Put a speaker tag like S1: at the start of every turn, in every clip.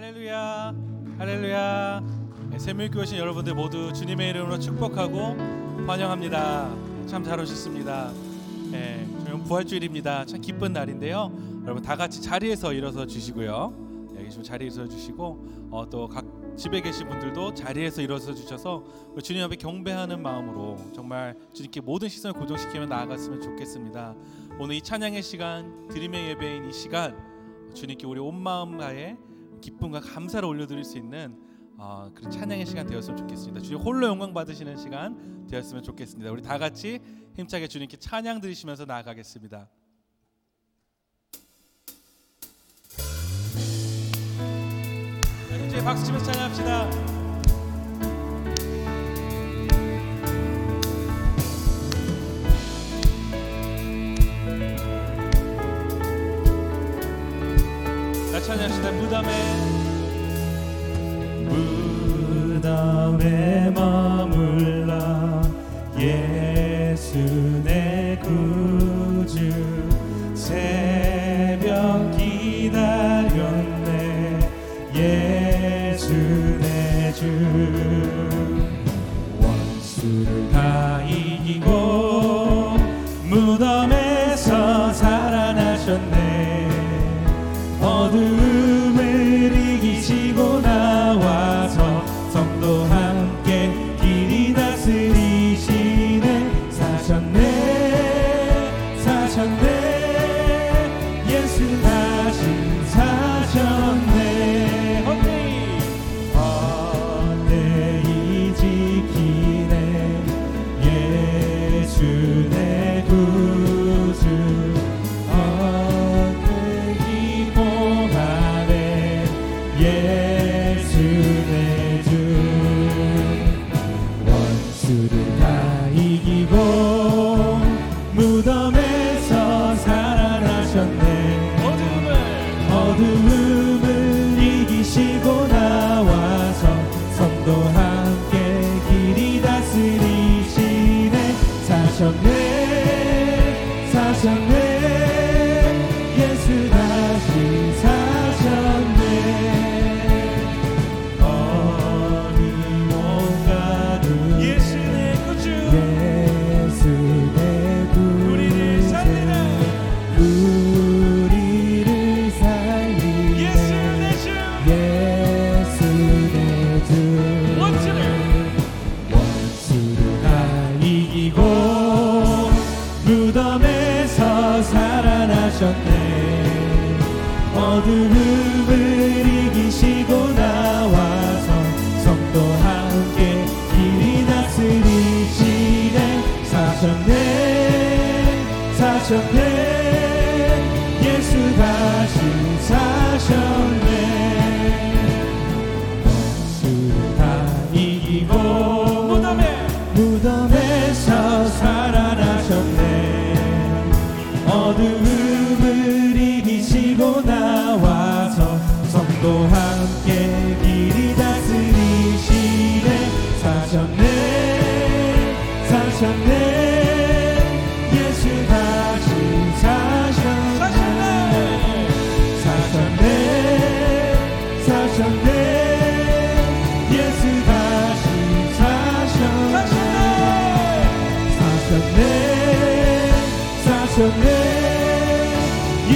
S1: 할렐루야. 할렐루야. 네, 새밀교회 오신 여러분들 모두 주님의 이름으로 축복하고 환영합니다. 참 잘 오셨습니다. 네, 저희 부활주일입니다. 참 기쁜 날인데요. 여러분 다 같이 자리에서 일어서 주시고요. 네, 계시면 자리에서 주시고 어, 또각 집에 계신 분들도 자리에서 일어서 주셔서 우리 주님 앞에 경배하는 마음으로 정말 주님께 모든 시선을 고정시키며 나아갔으면 좋겠습니다. 오늘 이 찬양의 시간 드림의 예배인 이 시간 주님께 우리 온 마음 다해 기쁨과 감사를 올려드릴 수 있는 어, 그런 찬양의 시간 되었으면 좋겠습니다. 주님 홀로 영광 받으시는 시간 되었으면 좋겠습니다. 우리 다 같이 힘차게 주님께 찬양 드리시면서 나아가겠습니다. 자, 힘차게 박수 치면서 찬양합시다. 찬양합시다. 무덤에
S2: 무덤에 머물러 예수 내 구주 새벽 기다렸네 예수 내주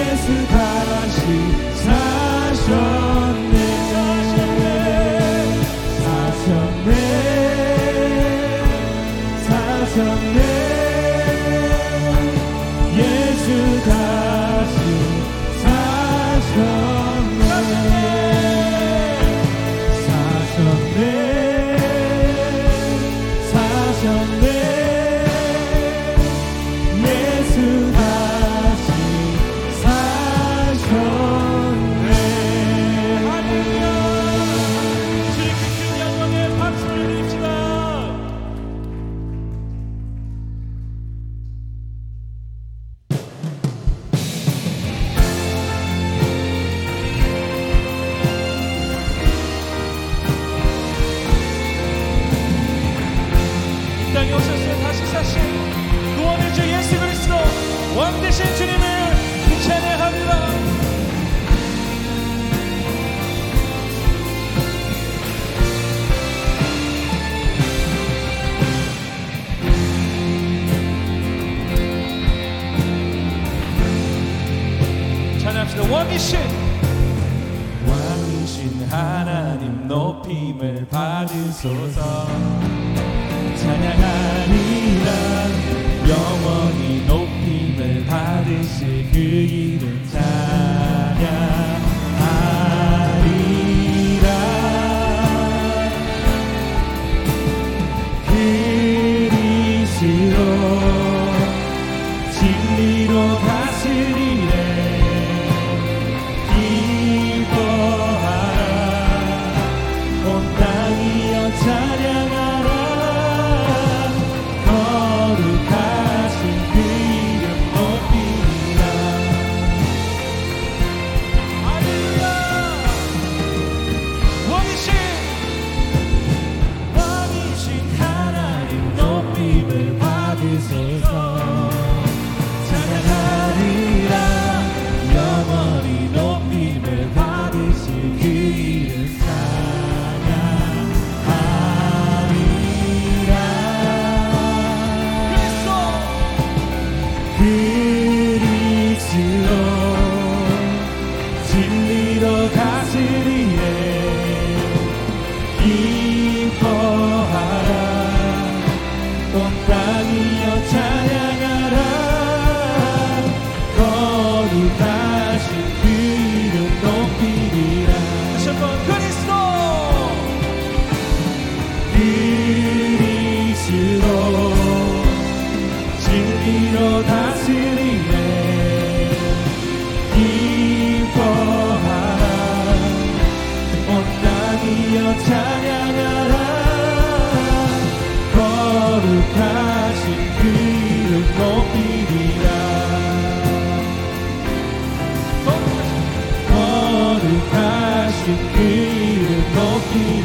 S2: 예수 다시 사셨네
S1: 하나님
S2: 높임을 받으소서. 찬양하리라. 영원히 높임을 받으실 그 이름.
S1: you.
S2: created both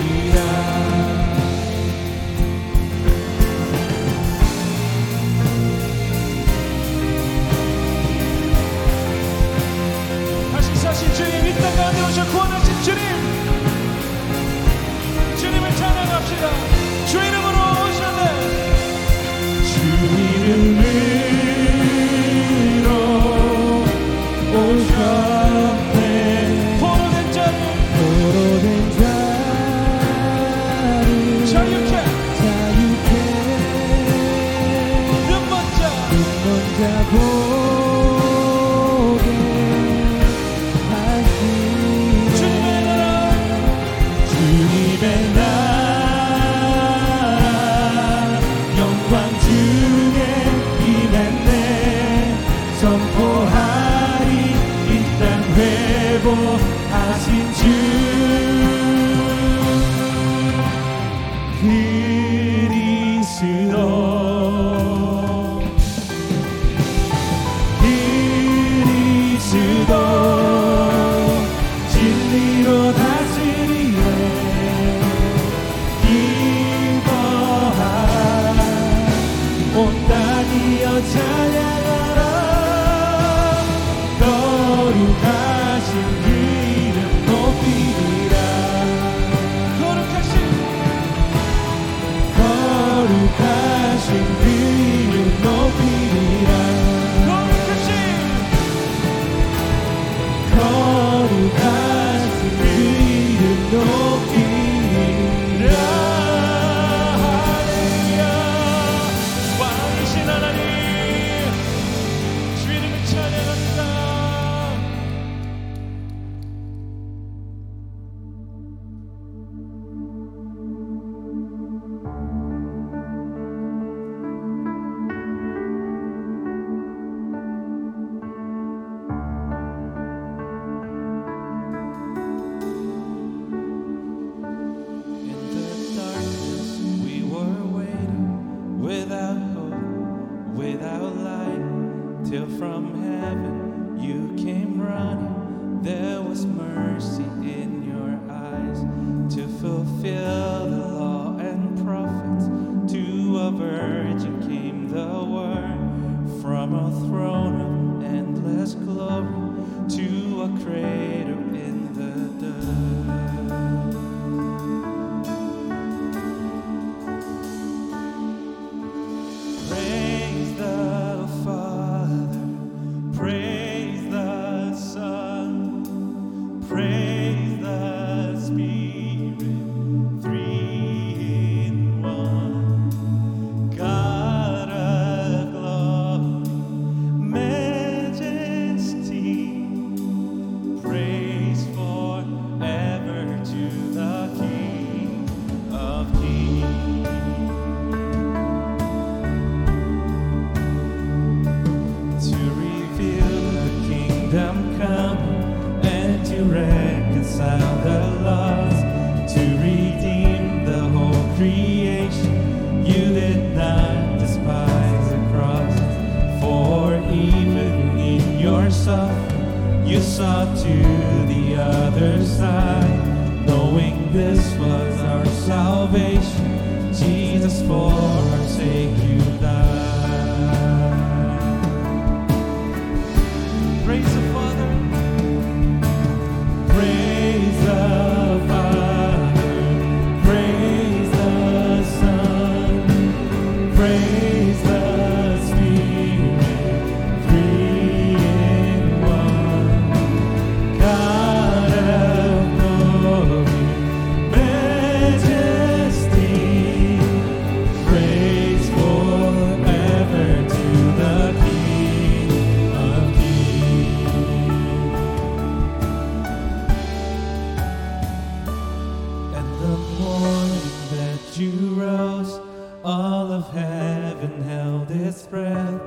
S2: All of heaven held its breath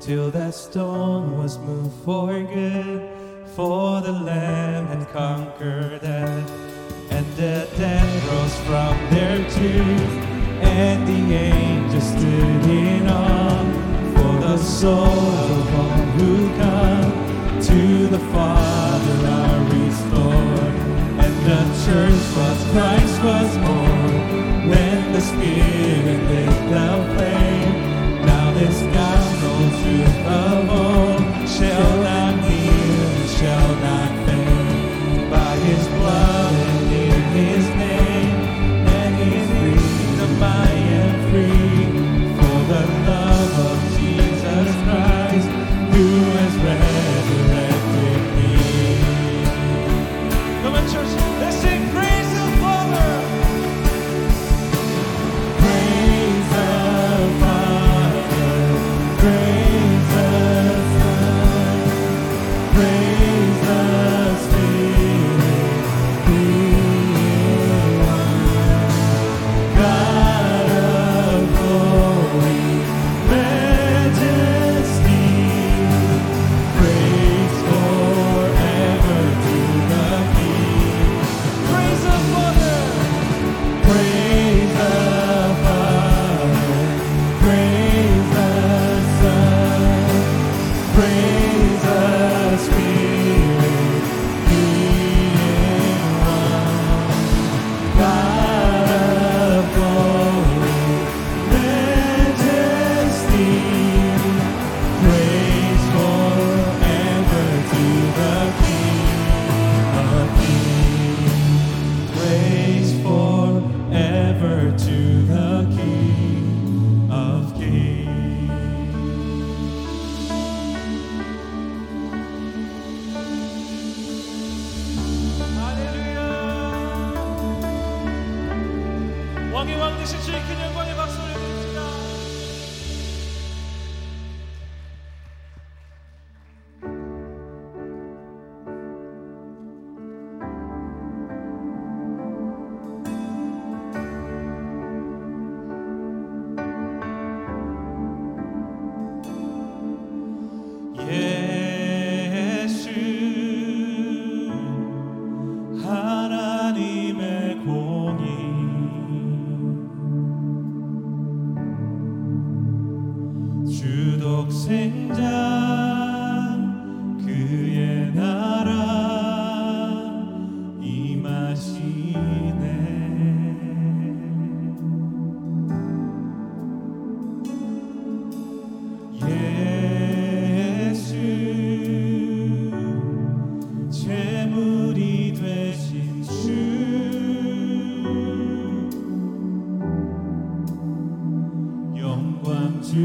S2: till that stone was moved for good. For the Lamb had conquered death, and the dead rose from their tomb, and the angels stood in awe. For the soul of all who come to the Father are restored, and the church was Christ was born when the Spirit. Now this gospel truth alone shall.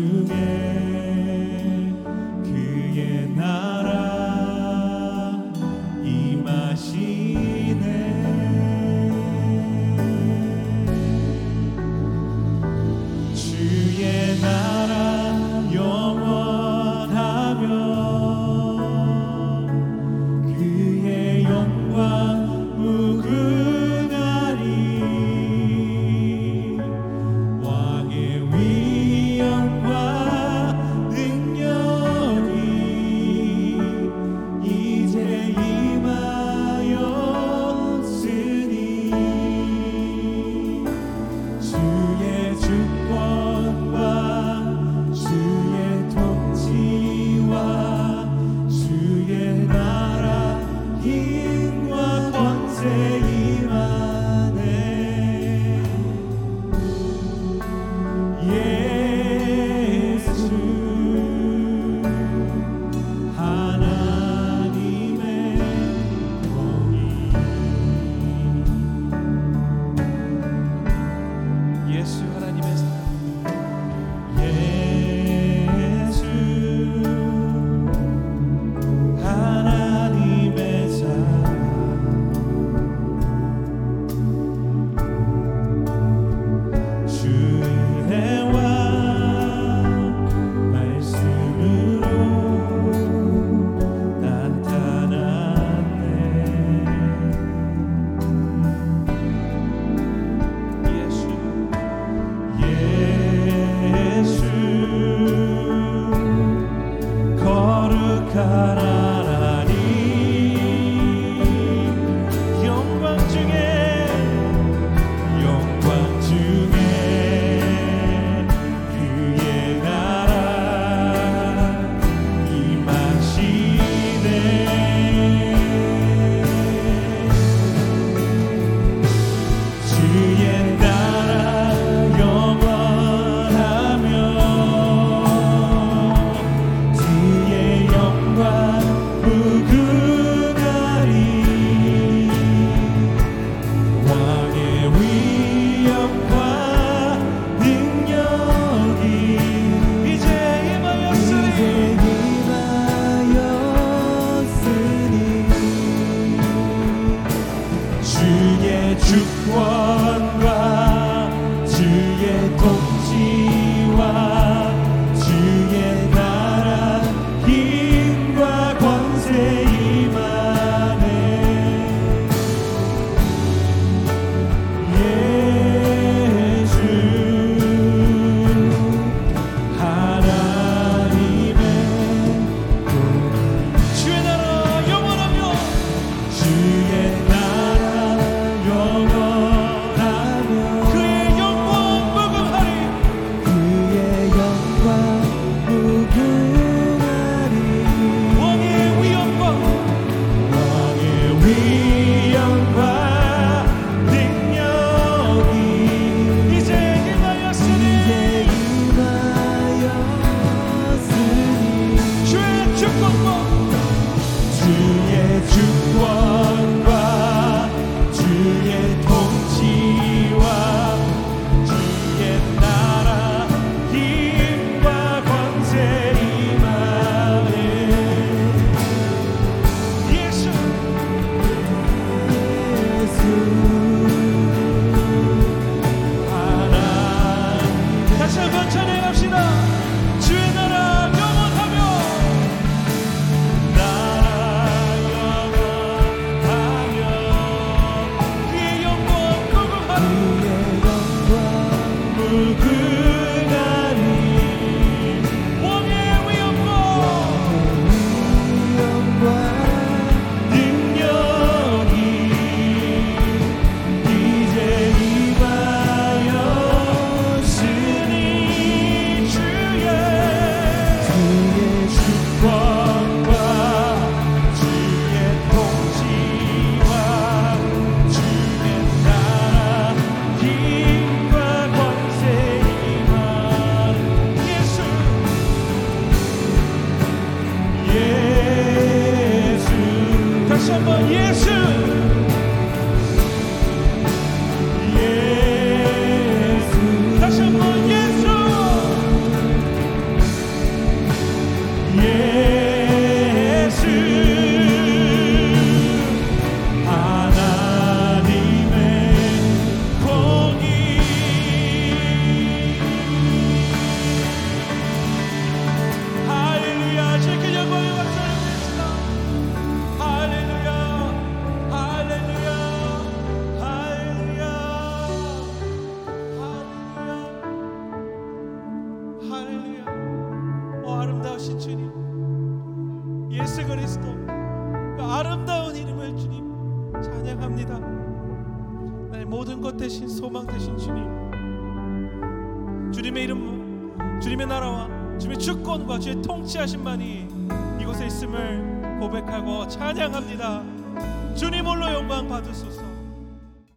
S2: 그의 그의 주권과
S1: 주여 주의 통치하심만이 이곳에 있음을 고백하고 찬양합니다. 주님 홀로 영광 받으소서.